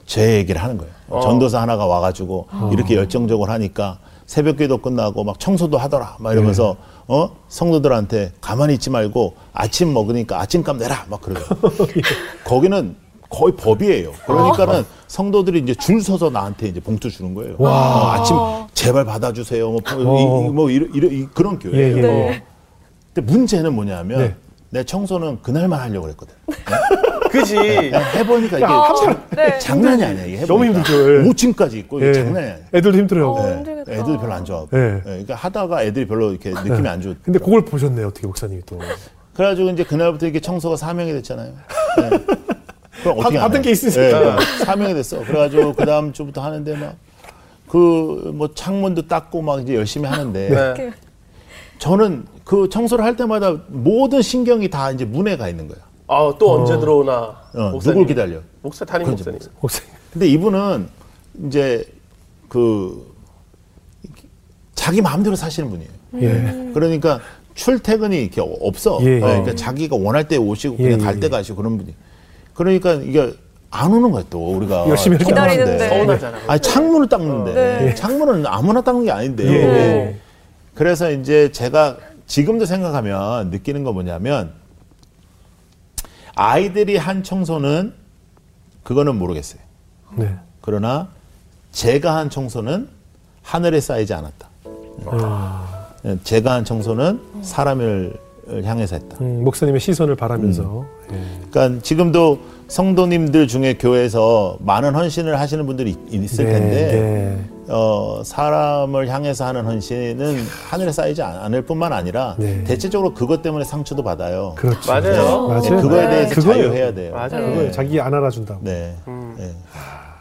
제 얘기를 하는 거예요. 전도사 하나가 와가지고 이렇게 열정적으로 하니까 새벽 기도 끝나고 막 청소도 하더라 막 이러면서 어 성도들한테 가만히 있지 말고 아침 먹으니까 아침값 내라 막 그러요. 거기는 거의 법이에요. 그러니까는 성도들이 이제 줄 서서 나한테 이제 봉투 주는 거예요. 어, 아침 제발 받아주세요. 뭐, 이, 이- 뭐 이런, 이런 이- 그런 교회예요. 예, 예. 네. 근데 문제는 뭐냐면 네. 내 청소는 그날만 하려고 그랬거든. 그지. 그냥 해보니까 이게 야, 장, 네. 장난이 아니야. 이게 너무 해보니까. 힘들죠, 예. 5층까지 있고 이게 예. 장난이 아니야. 애들도 힘들어요. 어, 예. 힘들겠다. 애들이 별로 안 좋아하고. 예. 예, 그러니까 하다가 애들이 별로 이렇게 느낌이 안 좋. 근데 그걸 보셨네요, 어떻게 목사님이 또. 그래가지고 이제 그날부터 이게 청소가 사명이 됐잖아요. 예. 그럼 어떻게 받은? 게 있으니까. 예, 사명이 됐어. 그래가지고 그 다음 주부터 하는데 막 그 뭐 창문도 닦고 막 이제 열심히 하는데 네. 저는 그 청소를 할 때마다 모든 신경이 다 이제 문에 가 있는 거야. 아, 또 언제 들어오나. 어, 목사님. 누굴 기다려? 목사, 담임 그렇죠. 목사님. 목사님. 근데 이분은 이제 그 자기 마음대로 사시는 분이에요. 예. 그러니까 출퇴근이 이렇게 없어. 예, 예. 그러니까 자기가 원할 때 오시고 그냥 예, 갈 예. 때 가시고 그런 분이. 그러니까 이게 안 오는 거야 또 우리가 열심히 기다리는데. 서운하잖아. 아니 창문을 닦는데 네. 창문은 아무나 닦는 게 아닌데 예. 그래서 이제 제가 지금도 생각하면 느끼는 거 뭐냐면 아이들이 한 청소는 그거는 모르겠어요. 네. 그러나 제가 한 청소는 하늘에 쌓이지 않았다. 예, 제가 한 청소는 사람을 향해서 했다. 음, 목사님의 시선을 바라면서. 예. 그러니까 지금도 성도님들 중에 교회에서 많은 헌신을 하시는 분들이 있- 있을 네, 텐데 네. 어, 사람을 향해서 하는 헌신은 하늘에 쌓이지 않- 않을 뿐만 아니라 네. 대체적으로 그것 때문에 상처도 받아요. 그렇죠. 맞아요. 맞아요. 네, 그거에 대해서 그거예요. 자유해야 돼요. 맞아요. 그거예요. 네. 자기 안 알아준다고. 네. 음. 네.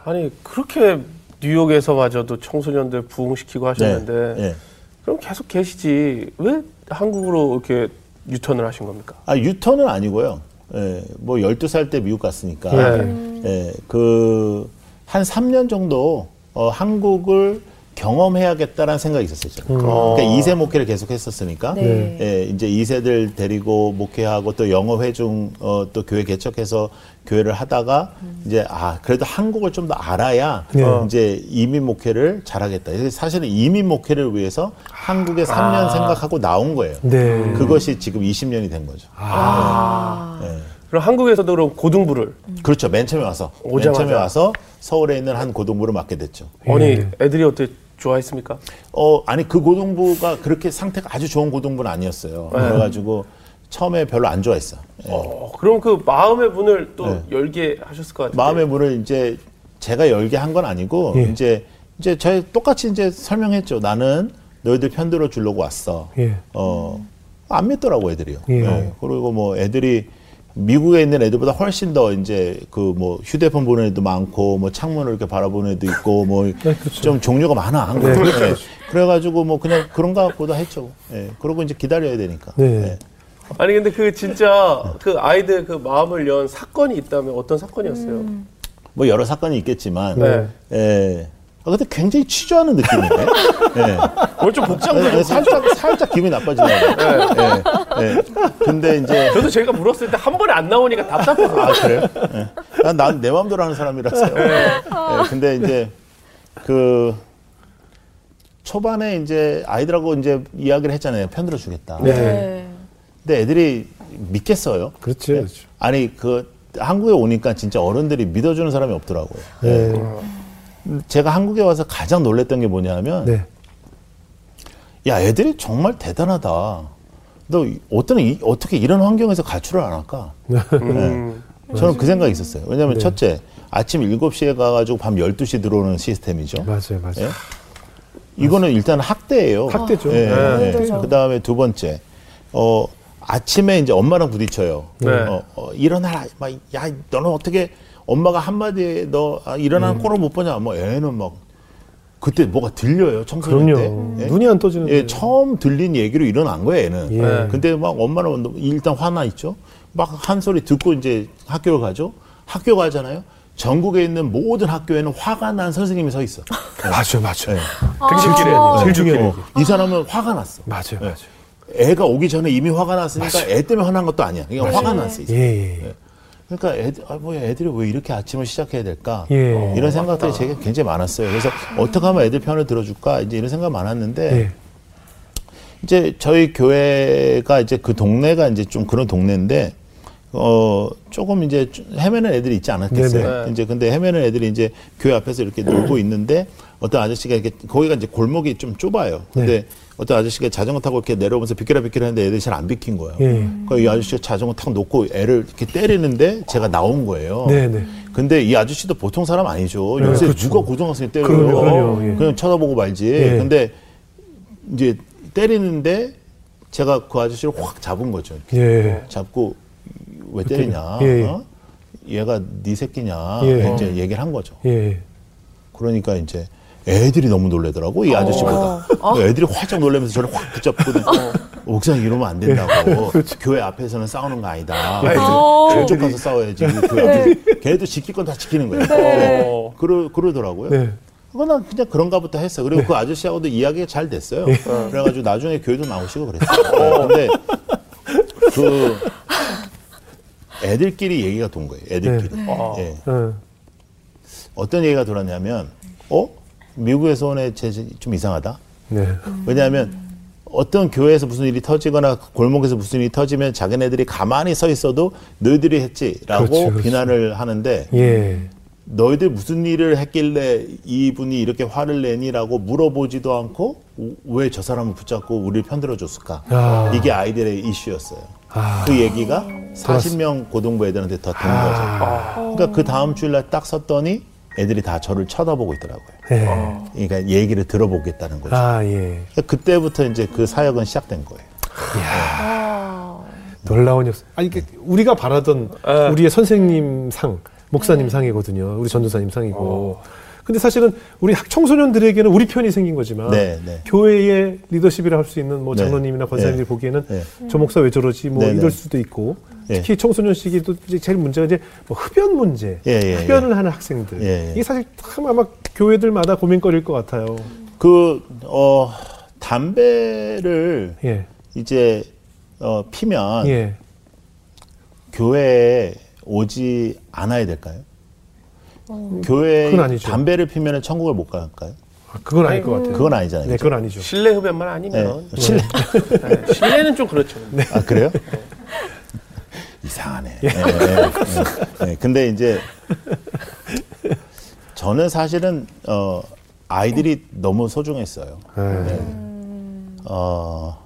아니 그렇게 뉴욕에서마저도 청소년들 부흥시키고 하셨는데 네. 그럼 계속 계시지 왜 한국으로 이렇게 유턴을 하신 겁니까? 아, 유턴은 아니고요. 예, 뭐 12살 때 미국 갔으니까. 네. 예, 그, 한 3년 정도, 어, 한국을 경험해야겠다라는 생각이 있었어요. 어. 그러니까 2세 목회를 계속 했었으니까. 네. 예, 이제 2세들 데리고 목회하고 또 영어 회중, 어, 또 교회 개척해서 교회를 하다가 이제, 아, 그래도 한국을 좀 더 알아야 네. 이제 이민 목회를 잘하겠다. 사실은 이민 목회를 위해서 한국에 3년 생각하고 나온 거예요. 네. 그것이 지금 20년이 된 거죠. 아. 네. 그럼 한국에서도 그럼 고등부를 그렇죠. 맨 처음에 와서. 맨 오자마자. 처음에 와서 서울에 있는 한 고등부를 맡게 됐죠. 아니 예. 애들이 어떻게 좋아했습니까? 어, 아니, 그 고등부가 그렇게 상태가 아주 좋은 고등부는 아니었어요. 그래가지고 처음에 별로 안 좋아했어. 예. 어, 그럼 그 마음의 문을 또 네. 열게 하셨을 것 같아요. 마음의 문을 이제 제가 열게 한 건 아니고, 예. 이제, 이제 저희 똑같이 이제 설명했죠. 나는 너희들 편들어 주려고 왔어. 예. 어, 안 믿더라고, 애들이요. 예. 어, 그리고 뭐 애들이 미국에 있는 애들보다 훨씬 더 이제 그 뭐 휴대폰 보는 애도 많고 뭐 창문을 이렇게 바라보는 애도 있고 뭐 좀 그렇죠. 종류가 많아. 한국. 네, 네, 그렇죠. 그래가지고 뭐 그냥 그런가 보다 했죠. 예. 그러고 이제 기다려야 되니까. 네. 예. 아니 근데 그 진짜 그 아이들 그 마음을 연 사건이 있다면 어떤 사건이었어요? 뭐 여러 사건이 있겠지만, 네. 예. 아, 근데 굉장히 취조하는 느낌이네. 예. 오늘 좀 복장도 예, 좀 살짝 살짝 기분이 나빠지네요. 예. 예. 근데 이제 저도 제가 물었을 때 한 번에 안 나오니까 답답해서 아 그래요? 예. 난내 마음대로 하는 사람이라서요. 예, 근데 이제 그 초반에 이제 아이들하고 이제 이야기를 했잖아요. 편들어 주겠다. 네. 네. 근데 애들이 믿겠어요. 그렇죠. 그렇죠. 아니 그 한국에 오니까 진짜 어른들이 믿어주는 사람이 없더라고요. 네. 제가 한국에 와서 가장 놀랬던 게 뭐냐면 네. 야 애들이 정말 대단하다. 너 어떤 이- 어떻게 이런 환경에서 가출을 안 할까? 음, 네. 저는 그 생각이 있었어요. 왜냐하면 네. 첫째 아침 7시에 가가지고 밤 12시 들어오는 시스템이죠. 맞아요. 맞아요. 예? 이거는 일단 학대예요. 학대죠. 예, 네. 힘들죠. 그 다음에 두 번째, 어, 아침에 이제 엄마랑 부딪혀요. 네. 어, 어, 일어나라. 막, 야, 너는 어떻게 엄마가 한마디에 너 아, 일어나는 꼴을 못 보냐. 뭐 애는 막, 그때 뭐가 들려요. 청소년 그럼요. 때. 예? 눈이 안 떠지는데. 예, 처음 들린 얘기로 일어난 거예요, 애는. 예. 네. 근데 막 엄마는 일단 화나 있죠. 막 한 소리 듣고 이제 학교를 가죠. 학교 가잖아요. 전국에 있는 모든 학교에는 화가 난 선생님이 서 있어. 맞아요. 맞아요. 예. 제일 중요한 얘기. 제일 중요한 얘기. 어, 이 사람은 화가 났어. 맞아요. 예. 맞아요. 애가 오기 전에 이미 화가 났으니까 애 때문에 화난 것도 아니야. 그러니까 화가 났어. 이제. 예, 예. 예. 그러니까 애들, 아, 뭐 애들이 왜 이렇게 아침을 시작해야 될까? 예. 이런 생각들이 제게 굉장히 많았어요. 그래서 어떻게 하면 애들 편을 들어줄까? 이제 이런 생각 많았는데 예. 이제 저희 교회가 이제 그 동네가 이제 좀 그런 동네인데 어 조금 이제 좀 헤매는 애들이 있지 않았겠어요. 네네. 이제 근데 헤매는 애들이 이제 교회 앞에서 이렇게 놀고 있는데 어떤 아저씨가 이렇게 거기가 이제 골목이 좀 좁아요. 근데 네. 어떤 아저씨가 자전거 타고 이렇게 내려오면서 비켜라 비켜라 했는데 애들이 잘 안 비킨 거예요. 예. 그러니까 이 아저씨가 자전거 탁 놓고 애를 이렇게 때리는데 제가 나온 거예요. 네, 네. 근데 이 아저씨도 보통 사람 아니죠. 네, 요새 그렇죠. 누가 고등학생 때려요? 그럼요, 그럼요, 예. 그냥 쳐다보고 말지. 예. 근데 이제 때리는데 제가 그 아저씨를 확 잡은 거죠. 예. 잡고 왜 때리냐? 예, 예. 어? 얘가 네 새끼냐? 예. 이제 얘기를 한 거죠. 예. 그러니까 이제 애들이 너무 놀래더라고 이 아저씨보다. 애들이 활짝 놀라면서 저를 확 붙잡거든. 옥상 이러면 안 된다고. 교회 앞에서는 싸우는 거 아니다. 어. 저쪽 가서 싸워야지. 교회 앞에서. 걔도 지킬 건 다 지키는 거예요. 네. 어, 그러, 그러더라고요. 네. 그건 난 그냥 그런가 부터 했어. 그리고 그 아저씨하고도 이야기가 잘 됐어요. 그래가지고 나중에 교회도 나오시고 그랬어요. 근데 그 애들끼리 얘기가 돈 거예요. 애들끼리. 어. 예. 어. 어떤 얘기가 돌았냐면, 어? 미국에서 온애쟤좀 이상하다? 네. 왜냐하면, 어떤 교회에서 무슨 일이 터지거나 골목에서 무슨 일이 터지면 자기네들이 가만히 서 있어도 너희들이 했지라고 그렇지, 그렇지. 비난을 하는데 예. 너희들 무슨 일을 했길래 이분이 이렇게 화를 내니라고 물어보지도 않고 왜 저 사람을 붙잡고 우리를 편들어 줬을까? 아. 이게 아이들의 이슈였어요. 아. 그 얘기가 40명 고등부 애들한테 더된 아. 거죠. 그러니까 그 다음 주일날 딱 섰더니 애들이 다 저를 쳐다보고 있더라고요. 예. 그러니까 얘기를 들어보겠다는 거죠. 아, 예. 그러니까 그때부터 이제 그 사역은 시작된 거예요. 놀라운 역사. 아니, 이게 우리가 바라던 예. 우리의 선생님 상, 목사님 상이거든요. 우리 전도사님 상이고. 근데 사실은 우리 학 청소년들에게는 우리 편이 생긴 거지만 네, 네. 교회의 리더십이라 할 수 있는 뭐 네. 장로님이나 권사님들이 네. 보기에는 네. 저 목사 왜 저러지 뭐. 이럴 수도 있고 네. 특히 청소년 시기도 이제 제일 문제가 이제 뭐 흡연 문제, 예, 예, 흡연을 하는 학생들 예, 예. 이게 사실 참 아마 교회들마다 고민거리일 것 같아요. 그, 어, 담배를 예, 이제, 어, 피면 예. 교회에 오지 않아야 될까요? 교회에 그건 아니죠. 담배를 피면 천국을 못 갈까요? 아, 그건 아닐 것 같아요. 그건 아니잖아요. 네, 그죠? 그건 아니죠. 실내 흡연만 아니면 네. 실내. 네, 실내는 좀 그렇죠. 아, 그래요? 이상하네. 예, 예, 예. 근데 이제 저는 사실은 어, 아이들이 너무 소중했어요. 예. 어,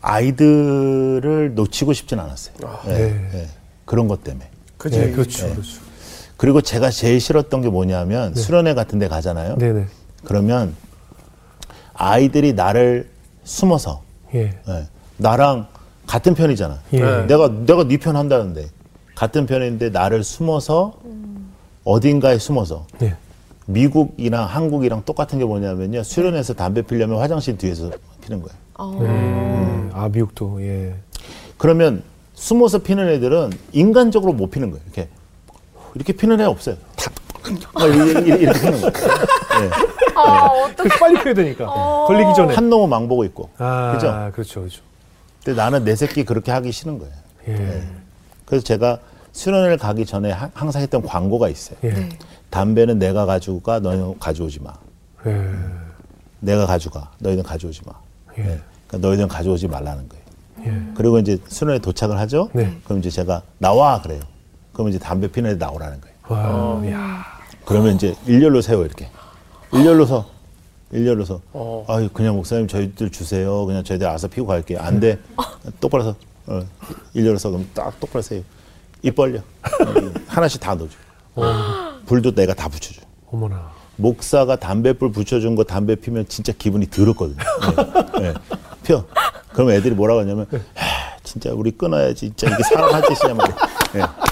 아이들을 놓치고 싶진 않았어요. 예, 네. 예. 그런 것 때문에. 그지. 네, 그렇죠, 그렇죠. 그리고 제가 제일 싫었던 게 뭐냐면 수련회 같은 데 가잖아요. 네, 네, 그러면 아이들이 나를 숨어서 예, 예, 나랑 같은 편이잖아. 예. 네. 내가 내가 네 편 한다는데 같은 편인데 나를 숨어서 어딘가에 숨어서 예. 미국이랑 한국이랑 똑같은 게 뭐냐면요. 수련회에서 담배 피려면 화장실 뒤에서 피는 거예요. 음, 아 미국도 예. 그러면 숨어서 피는 애들은 인간적으로 못 피는 거예요. 이렇게 이렇게 피는 애 없어요. 탁막 이렇게, 피는 거예요. 예. 아, 어떡해. 그 빨리 펴야 되니까 걸리기 전에. 한 놈은 망보고 있고. 아, 그죠? 그렇죠, 그렇죠. 근데 나는 내 새끼 그렇게 하기 싫은 거예요. 예, 그래서 제가 수련회를 가기 전에 하- 항상 했던 광고가 있어요. 예, 네. 담배는 내가 가지고 가, 너희는 가져오지 마. 예, 내가 가져가, 너희는 가져오지 마. 예, 네. 그러니까 너희는 가져오지 말라는 거예요. 예. 그리고 이제 수련회 도착을 하죠. 네. 그럼 이제 제가 나와 그래요. 그러면 이제 담배 피는 애 나오라는 거예요. 와, 야, 그러면 이제 일렬로 세워 이렇게. 일렬로 서. 일렬로 서. 어. 아유 그냥 목사님 저희들 주세요. 그냥 저희들 알아서 피고 갈게요. 안 돼. 똑바로 서. 어. 일렬로 서. 그럼 딱 똑바로 세요. 입 벌려. 어, 하나씩 다 넣어줘. 불도 내가 다 붙여줘. 어머나. 목사가 담배불 붙여준 거 담배 피면 진짜 기분이 더럽거든요. 네. 네. 펴. 그럼 애들이 뭐라고 하냐면, 하, 진짜 우리 끊어야지. 진짜 이게 사람 할 짓이냐 말이야. 네.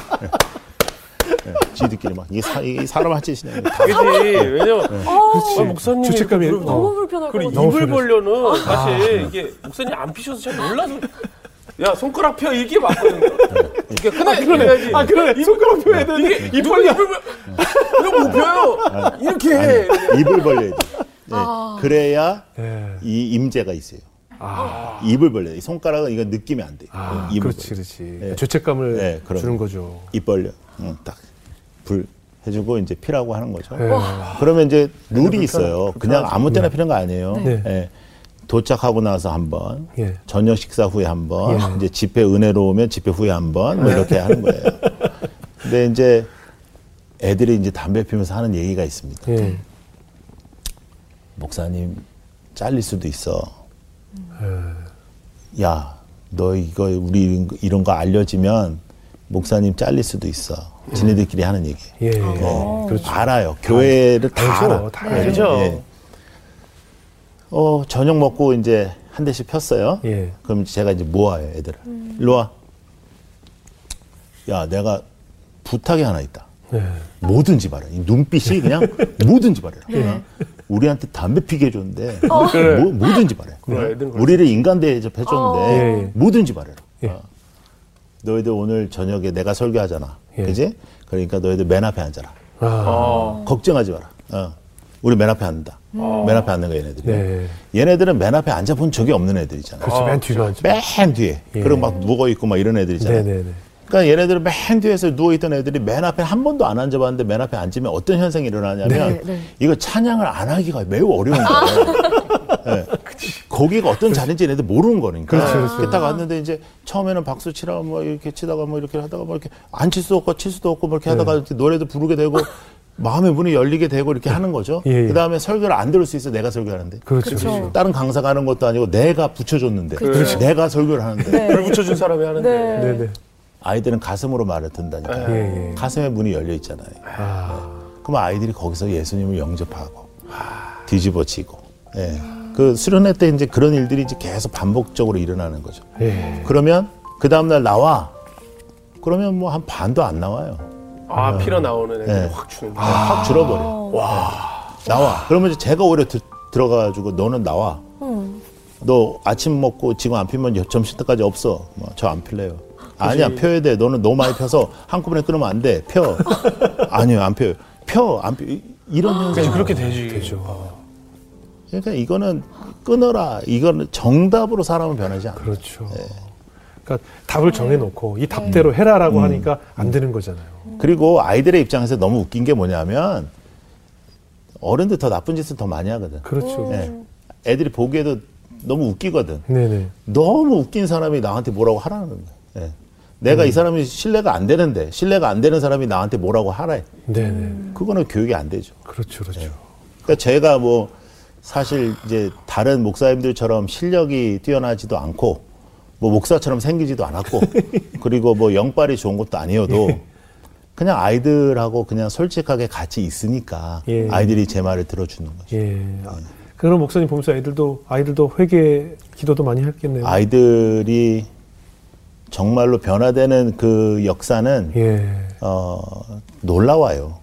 네. 네. 지들끼리 막, 이게, 사, 이게 사람 할 짓이냐. 다 그지. 왜냐면. 아, 목사님 죄책감이 그리고 너무 어. 불편할 것 같아요. 입을. 벌려는 사실 이게 목사님 안 피셔서 잘 몰라서 야 손가락 펴 이게 맞거든요. 이게 그래 그래야지. 아 그러네. 손가락 펴야 되는데 이게 입 벌려. 이거 못 펴요. 이렇게 해. 입을 벌려야 돼. 네. 그래야 예. 이 임재가 있어요. 아, 입을 벌려야 돼. 이 손가락은 이거 느끼면 안 돼. 아 입을 그렇지, 벌려. 그렇지. 네. 죄책감을 네. 주는 거죠. 입 벌려. 응, 딱. 불 해주고 이제 피라고 하는 거죠. 예. 그러면 이제 룰이 있어요. 그냥 아무 때나 피는 거 아니에요. 네. 예. 도착하고 나서 한 번, 예. 저녁 식사 후에 한 번, 예. 이제 집회 은혜로우면 집회 후에 한 번, 뭐 이렇게 하는 거예요. 근데 이제 애들이 이제 담배 피면서 하는 얘기가 있습니다. 예. 목사님 잘릴 수도 있어. 예. 야, 너 이거 우리 이런 거 알려지면 목사님 잘릴 수도 있어. 지네들끼리 하는 얘기. 예. 예. 그렇죠. 알아요. 교회를 다 알죠. 알아. 다 예, 알죠. 예. 어, 저녁 먹고 이제 한 대씩 폈어요. 예. 그럼 제가 이제 모아요, 애들을. 일로 와. 야, 내가 부탁이 하나 있다. 예. 뭐든지 말해. 이 눈빛이 그냥 뭐든지 말해. 어? 우리한테 담배 피게 해줬는데 뭐, 뭐든지 말해. 그래. 우리를 인간 대접해줬는데 예, 예. 뭐든지 말해라. 예. 어. 너희들 오늘 저녁에 내가 설교하잖아. 예. 그지? 그러니까 너희들 맨 앞에 앉아라. 아, 어. 걱정하지 마라. 어. 우리 맨 앞에 앉는다. 맨 앞에 앉는 거야, 얘네들이. 네. 얘네들은 맨 앞에 앉아본 적이 없는 애들이잖아. 그렇지. 맨 뒤로 앉죠. 맨 뒤에. 예. 그리고 막 누워있고 막 이런 애들이잖아. 네네네. 그러니까 얘네들은 맨 뒤에서 누워있던 애들이 맨 앞에 한 번도 안 앉아봤는데 맨 앞에 앉으면 어떤 현상이 일어나냐면 네, 네. 이거 찬양을 안 하기가 매우 어려운 거예요. 예. 거기가 어떤 자리인지 얘네들 모르는 거니까. 그렇죠, 그렇죠. 그렇게 딱 왔는데 이제 처음에는 박수 치라고 뭐 이렇게 치다가 뭐 이렇게 하다가 뭐 이렇게 안 칠 수도 없고 칠 수도 없고 뭐 이렇게 하다가 네. 이렇게 노래도 부르게 되고 마음의 문이 열리게 되고 이렇게 하는 거죠. 예, 예. 그 다음에 설교를 안 들을 수 있어 내가 설교하는데. 그렇죠. 그렇죠. 그렇죠. 다른 강사가 하는 것도 아니고 내가 붙여줬는데 그렇죠. 내가 설교를 하는데 네. 불 붙여준 사람이 하는데. 네. 네, 네. 아이들은 가슴으로 말을 듣는다니까. 예, 예. 가슴의 문이 열려 있잖아요. 아, 그럼 아이들이 거기서 예수님을 영접하고 뒤집어지고. 예. 그 수련회 때 이제 그런 일들이 이제 계속 반복적으로 일어나는 거죠. 예. 그러면 그 다음날 나와. 그러면 뭐 한 반도 안 나와요. 아, 피러 나오는 애들 네. 확 주는. 확 줄어버려. 나와. 그러면 이제 제가 오히려 들, 들어가가지고 너는 나와. 너 아침 먹고 지금 안 피면 점심 때까지 없어. 뭐 저안 필래요. 아니야 펴야 돼. 너는 너무 많이 펴서 한꺼번에 끊으면 안 돼. 펴. 아니요 안 펴요. 펴. 안 펴. 이- 이런 현상이 그렇지, 그렇게 되지. 되죠. 그러니까 이거는 끊어라. 이거는 정답으로 사람은 변하지 않아. 그렇죠. 그러니까 답을 정해놓고 이 답대로 해라라고 하니까 안 되는 거잖아요. 그리고 아이들의 입장에서 너무 웃긴 게 뭐냐면 어른들 더 나쁜 짓을 더 많이 하거든. 그렇죠. 예. 애들이 보기에도 너무 웃기거든. 네네. 너무 웃긴 사람이 나한테 뭐라고 하라는 거야. 예. 내가 이 사람이 신뢰가 안 되는데 신뢰가 안 되는 사람이 나한테 뭐라고 하래. 네네. 그거는 교육이 안 되죠. 그렇죠. 그렇죠. 그러니까 제가 뭐 사실 이제 다른 목사님들처럼 실력이 뛰어나지도 않고 뭐 목사처럼 생기지도 않았고 그리고 뭐 영빨이 좋은 것도 아니어도 그냥 아이들하고 그냥 솔직하게 같이 있으니까 예. 아이들이 제 말을 들어주는 거죠. 예. 아, 그런 목사님 보면서 아이들도 아이들도 회개 기도도 많이 했겠네요. 아이들이 정말로 변화되는 그 역사는 예. 어, 놀라워요.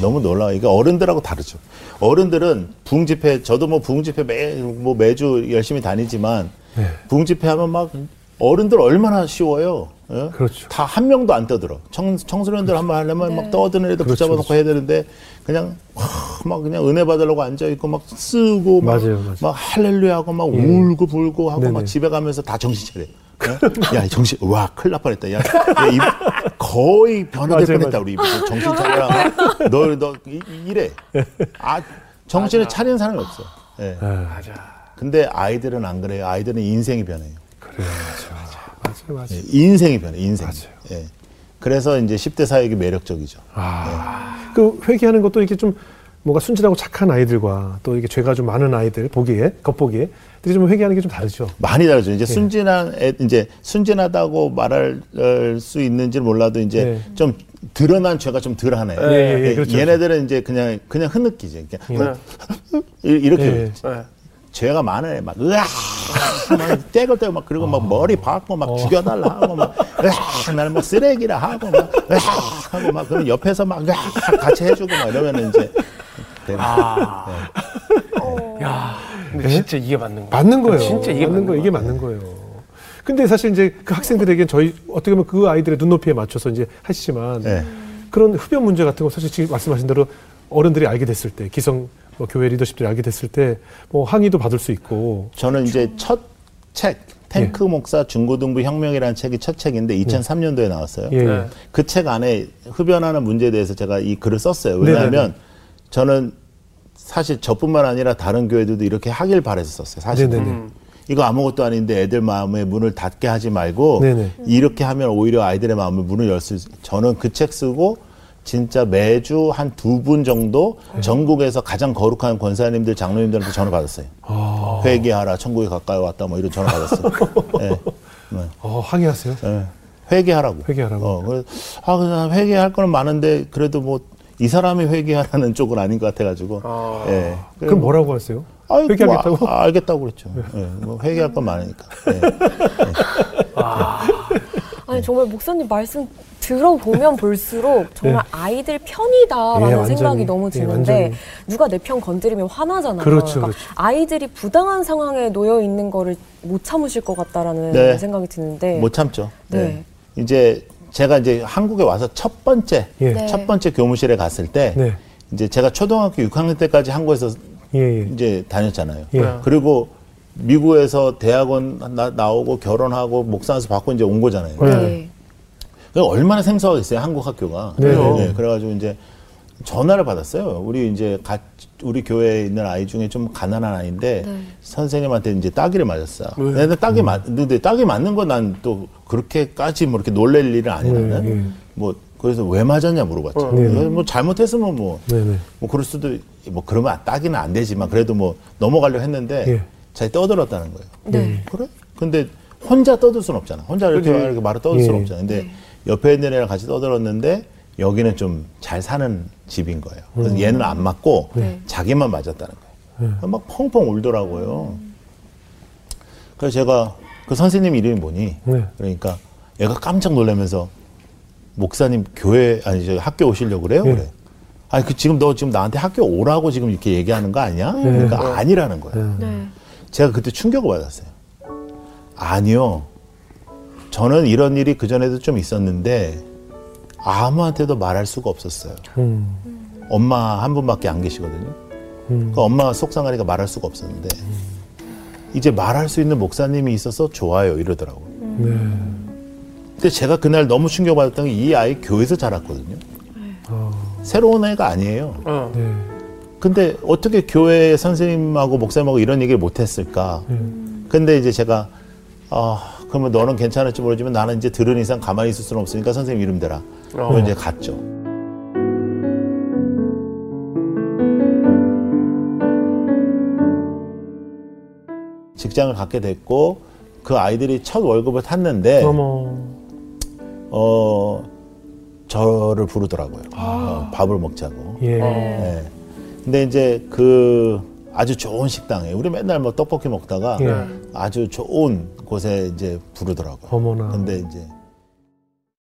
너무 놀라워. 이게 어른들하고 다르죠. 어른들은 부흥 집회, 저도 뭐 부흥 집회 매, 뭐 매주 열심히 다니지만 네. 부흥 집회 하면 막 어른들 얼마나 쉬워요. 예? 그렇죠. 다 한 명도 안 떠들어. 청, 청소년들 한번 하려면 막 떠드는 애들 그렇죠, 붙잡아놓고 해야 되는데 그냥 하, 막 그냥 은혜 받으려고 앉아 있고 막 쓰고 막, 맞아요, 맞아요. 막 할렐루야 하고 막 울고 불고 하고 네네. 막 집에 가면서 다 정신 차려. 야, 이 정신, 와, 큰일 날 뻔했다. 야, 야 이, 거의 변화될 맞아요, 뻔했다, 맞아요. 우리 이분. 정신 차려라. 너, 너, 이- 이래. 아, 정신을 차리는 사람이 없어. 예. 아, 맞아. 근데 아이들은 안 그래요. 아이들은 인생이 변해요. 그래요. 맞아. 맞아요. 맞아요. 예, 인생이 변해, 인생. 맞아요. 예. 그래서 이제 10대 사역이 매력적이죠. 아, 그 회개하는 것도 이렇게 좀 뭔가 순진하고 착한 아이들과 또 이게 죄가 좀 많은 아이들 보기에 겉보기에 되게 좀 회개하는 게 좀 다르죠. 많이 다르죠. 예. 이제 순진한 애, 이제 순진하다고 말할 어, 수 있는지 몰라도 이제 네. 좀 드러난 죄가 좀 덜하네요. 예, 예, 예, 그렇죠. 얘네들은 이제 그냥 그냥 흐느끼지. 그냥 네. 이- 이렇게 예. 네. 죄가 많아요. 막 으아 막 떼고 떼고 막 그리고 막 머리 박고 막 죽여달라 하고 막 으아 나는 뭐 쓰레기라 하고 막 으아 하고 막 그럼 옆에서 막 으아 같이 해주고 막 이러면 이제 되는 아. 어. 야, 근데 진짜 이게 맞는 거야. 맞는 거예요. 진짜 이게 맞는 거예요. 이게 맞는 거예요. 근데 사실 이제 그 학생들에겐 저희 어떻게 보면 그 아이들의 눈높이에 맞춰서 이제 하시지만 네. 그런 흡연 문제 같은 거 사실 지금 말씀하신 대로 어른들이 알게 됐을 때 기성 뭐 교회 리더십들이 알게 됐을 때 뭐 항의도 받을 수 있고 저는 이제 첫 책 탱크 예. 목사 중고등부 혁명이라는 책이 첫 책인데 2003년도에 나왔어요. 예. 네. 그책 안에 흡연하는 문제에 대해서 제가 이 글을 썼어요. 왜냐하면 저는 사실 저뿐만 아니라 다른 교회들도 이렇게 하길 바래서 썼어요. 사실. 음. 이거 아무것도 아닌데 애들 마음의 문을 닫게 하지 말고 네네. 이렇게 하면 오히려 아이들의 마음의 문을 열 수 있. 저는 그 책 쓰고 진짜 매주 한 두 분 정도 전국에서 가장 거룩한 권사님들, 장로님들한테 전화 받았어요. 회개하라, 천국에 가까이 왔다, 뭐 이런 전화 받았어요. 예. 네. 어, 항의하세요. 예. 회개하라고. 회개하라고. 어, 그래서 아, 회개할 거는 많은데 그래도 뭐 이 사람이 회개하라는 쪽은 아닌 것 같아가지고. 아. 예. 그럼 뭐라고 하세요? 아이, 회개하겠다고? 뭐, 아, 알겠다고 그랬죠. 예. 뭐 회개할 건 많으니까. 예. 아니 정말 목사님 말씀 들어보면 볼수록 정말 아이들 편이다라는 예, 완전히. 생각이 너무 예, 드는데 완전히. 누가 내 편 건드리면 화나잖아요. 그렇죠, 그러니까 그렇죠. 아이들이 부당한 상황에 놓여 있는 거를 못 참으실 것 같다라는 네. 생각이 드는데 못 참죠. 네. 네. 이제 제가 이제 한국에 와서 첫 번째 예. 네. 첫 번째 교무실에 갔을 때 네. 이제 제가 초등학교 6학년 때까지 한국에서 예, 예. 이제 다녔잖아요. 예. 그리고 미국에서 대학원 나, 나오고 결혼하고 목사에서 받고 이제 온 거잖아요. 네. 네. 얼마나 생소하겠어요 한국 학교가. 네. 네, 그래가지고 이제 전화를 받았어요. 우리 이제 가, 우리 교회에 있는 아이 중에 좀 가난한 아이인데 네. 선생님한테 이제 따기를 맞았어. 근데 따기 맞는데 따기 맞는 건 난 또 그렇게까지 뭐 이렇게 놀랄 일은 아니거든. 네, 네. 뭐 그래서 왜 맞았냐 물어봤죠. 네, 네. 뭐 잘못했으면 뭐. 뭐 그럴 수도 뭐 그러면 따기는 안 되지만 그래도 뭐 넘어가려 했는데 예. 자기 떠들었다는 거예요. 네. 그래? 근데 혼자 떠들 수는 없잖아. 혼자 이렇게. 이렇게 말을 떠들 수는 예. 없잖아. 근데 옆에 있는 애랑 같이 떠들었는데 여기는 좀 잘 사는 집인 거예요. 그래서 얘는 안 맞고 네. 자기만 맞았다는 거예요. 막 펑펑 울더라고요. 그래서 제가 그 선생님 이름이 뭐니? 네. 그러니까 얘가 깜짝 놀라면서 목사님 교회 아니 저 학교 오시려고 그래요? 예. 그래. 아니 그 지금 너 지금 나한테 학교 오라고 지금 이렇게 얘기하는 거 아니야? 그러니까 아니라는 거예요. 네. 제가 그때 충격을 받았어요. 아니요. 저는 이런 일이 그전에도 좀 있었는데 아무한테도 말할 수가 없었어요. 음. 엄마 한 분밖에 안 계시거든요. 음. 그 엄마가 속상하니까 말할 수가 없었는데 이제 말할 수 있는 목사님이 있어서 좋아요 이러더라고요. 네. 근데 제가 그날 너무 충격받았던 게 이 아이 교회에서 자랐거든요. 아, 새로운 애가 아니에요. 어. 네. 근데 어떻게 교회 선생님하고 목사님하고 이런 얘기를 못했을까? 근데 이제 제가 아 그러면 너는 괜찮을지 모르지만 나는 이제 들은 이상 가만히 있을 수는 없으니까 선생님 이름 대라. 어. 이제 갔죠. 직장을 갖게 됐고 그 아이들이 첫 월급을 탔는데 어머. 어 저를 부르더라고요. 어, 밥을 먹자고. 예. 네. 근데 이제 그 아주 좋은 식당에 우리 맨날 뭐 떡볶이 먹다가 예. 아주 좋은 곳에 이제 부르더라고요. 어머나. 근데 이제